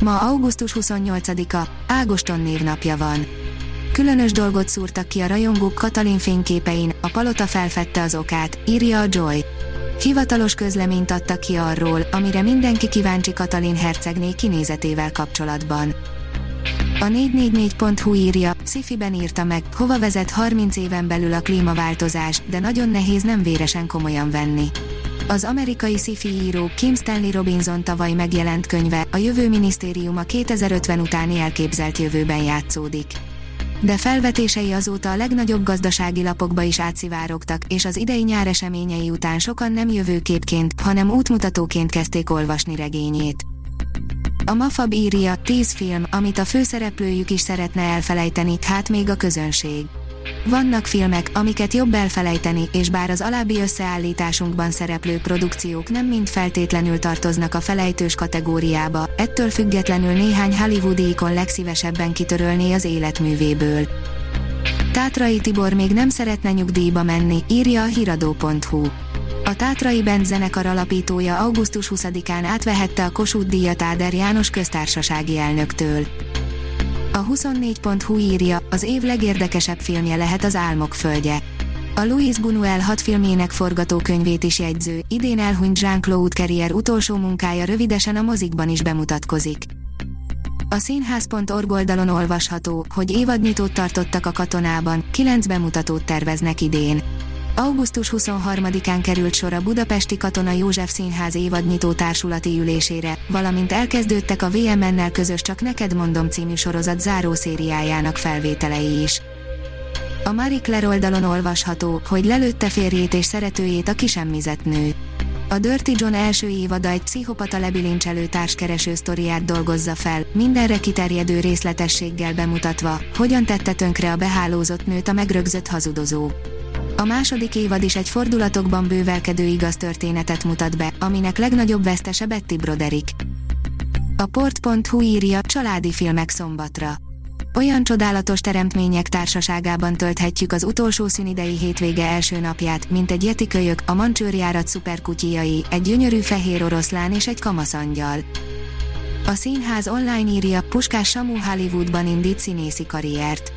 Ma augusztus 28-a, Ágoston névnapja van. Különös dolgot szúrtak ki a rajongók Katalin fényképein, a palota felfedte az okát, írja a Joy. Hivatalos közleményt adtak ki arról, amire mindenki kíváncsi Katalin hercegné kinézetével kapcsolatban. A 444.hu írja, Szifiben írta meg, hova vezet 30 éven belül a klímaváltozás, de nagyon nehéz nem véresen komolyan venni. Az amerikai sci-fi író Kim Stanley Robinson tavaly megjelent könyve, a Jövő Minisztérium a 2050 utáni elképzelt jövőben játszódik. De felvetései azóta a legnagyobb gazdasági lapokba is átszivárogtak, és az idei nyár eseményei után sokan nem jövőképként, hanem útmutatóként kezdték olvasni regényét. A Mafab írja, 10 film, amit a főszereplőjük is szeretne elfelejteni, hát még a közönség. Vannak filmek, amiket jobb elfelejteni, és bár az alábbi összeállításunkban szereplő produkciók nem mind feltétlenül tartoznak a felejtős kategóriába, ettől függetlenül néhány hollywoodi ikon legszívesebben kitörölné az életművéből. Tátrai Tibor még nem szeretne nyugdíjba menni, írja a hiradó.hu. A Tátrai Band zenekar alapítója augusztus 20-án átvehette a Kossuth díjat Áder János köztársasági elnöktől. A 24.hu írja, az év legérdekesebb filmje lehet az Álmok földje. A Louis Buñuel hat filmjének forgatókönyvét is jegyző, idén elhunyt Jean-Claude Carrier utolsó munkája rövidesen a mozikban is bemutatkozik. A színház.org oldalon olvasható, hogy évadnyitót tartottak a katonában, kilenc bemutatót terveznek idén. Augusztus 23-án került sor a Budapesti Katona József Színház évadnyitó társulati ülésére, valamint elkezdődtek a VMN-nel közös Csak neked mondom című sorozat záró szériájának felvételei is. A Marie Claire oldalon olvasható, hogy lelőtte férjét és szeretőjét a kisemmizett nő. A Dirty John első évada egy pszichopata lebilincselő társkereső sztoriát dolgozza fel, mindenre kiterjedő részletességgel bemutatva, hogyan tette tönkre a behálózott nőt a megrögzött hazudozó. A második évad is egy fordulatokban bővelkedő igaz történetet mutat be, aminek legnagyobb vesztese Betty Broderick. A port.hu írja családi filmek szombatra. Olyan csodálatos teremtmények társaságában tölthetjük az utolsó szünidei hétvége első napját, mint egy yeti kölyök, a mancsőrjárat szuperkutyjai, egy gyönyörű fehér oroszlán és egy kamaszangyal. A színház online írja, Puskás Samu Hollywoodban indít színészi karriert.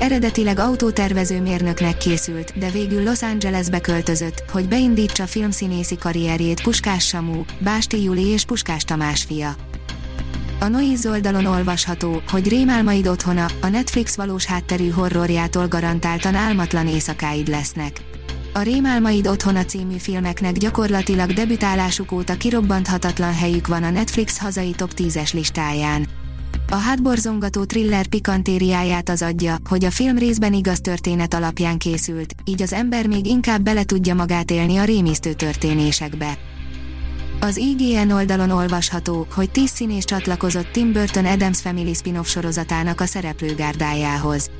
Eredetileg autótervező mérnöknek készült, de végül Los Angelesbe költözött, hogy beindítsa filmszínészi karrierjét Puskás Samú, Básti Juli és Puskás Tamás fia. A Noiz oldalon olvasható, hogy Rémálmaid otthona, a Netflix valós hátterű horrorjától garantáltan álmatlan éjszakáid lesznek. A Rémálmaid otthona című filmeknek gyakorlatilag debütálásuk óta kirobbanthatatlan helyük van a Netflix hazai top 10-es listáján. A hátborzongató thriller pikantériáját az adja, hogy a film részben igaz történet alapján készült, így az ember még inkább bele tudja magát élni a rémisztő történésekbe. Az IGN oldalon olvasható, hogy tíz színés csatlakozott Tim Burton Adams Family spin-off sorozatának a szereplőgárdájához.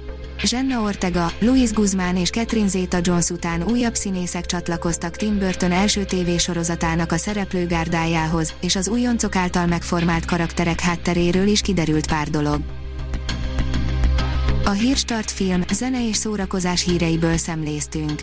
Zsenna Ortega, Louis Guzmán és Catherine Zeta-Jones után újabb színészek csatlakoztak Tim Burton első tévésorozatának a szereplőgárdájához, és az újoncok által megformált karakterek hátteréről is kiderült pár dolog. A Hírstart film, zene és szórakozás híreiből szemléztünk.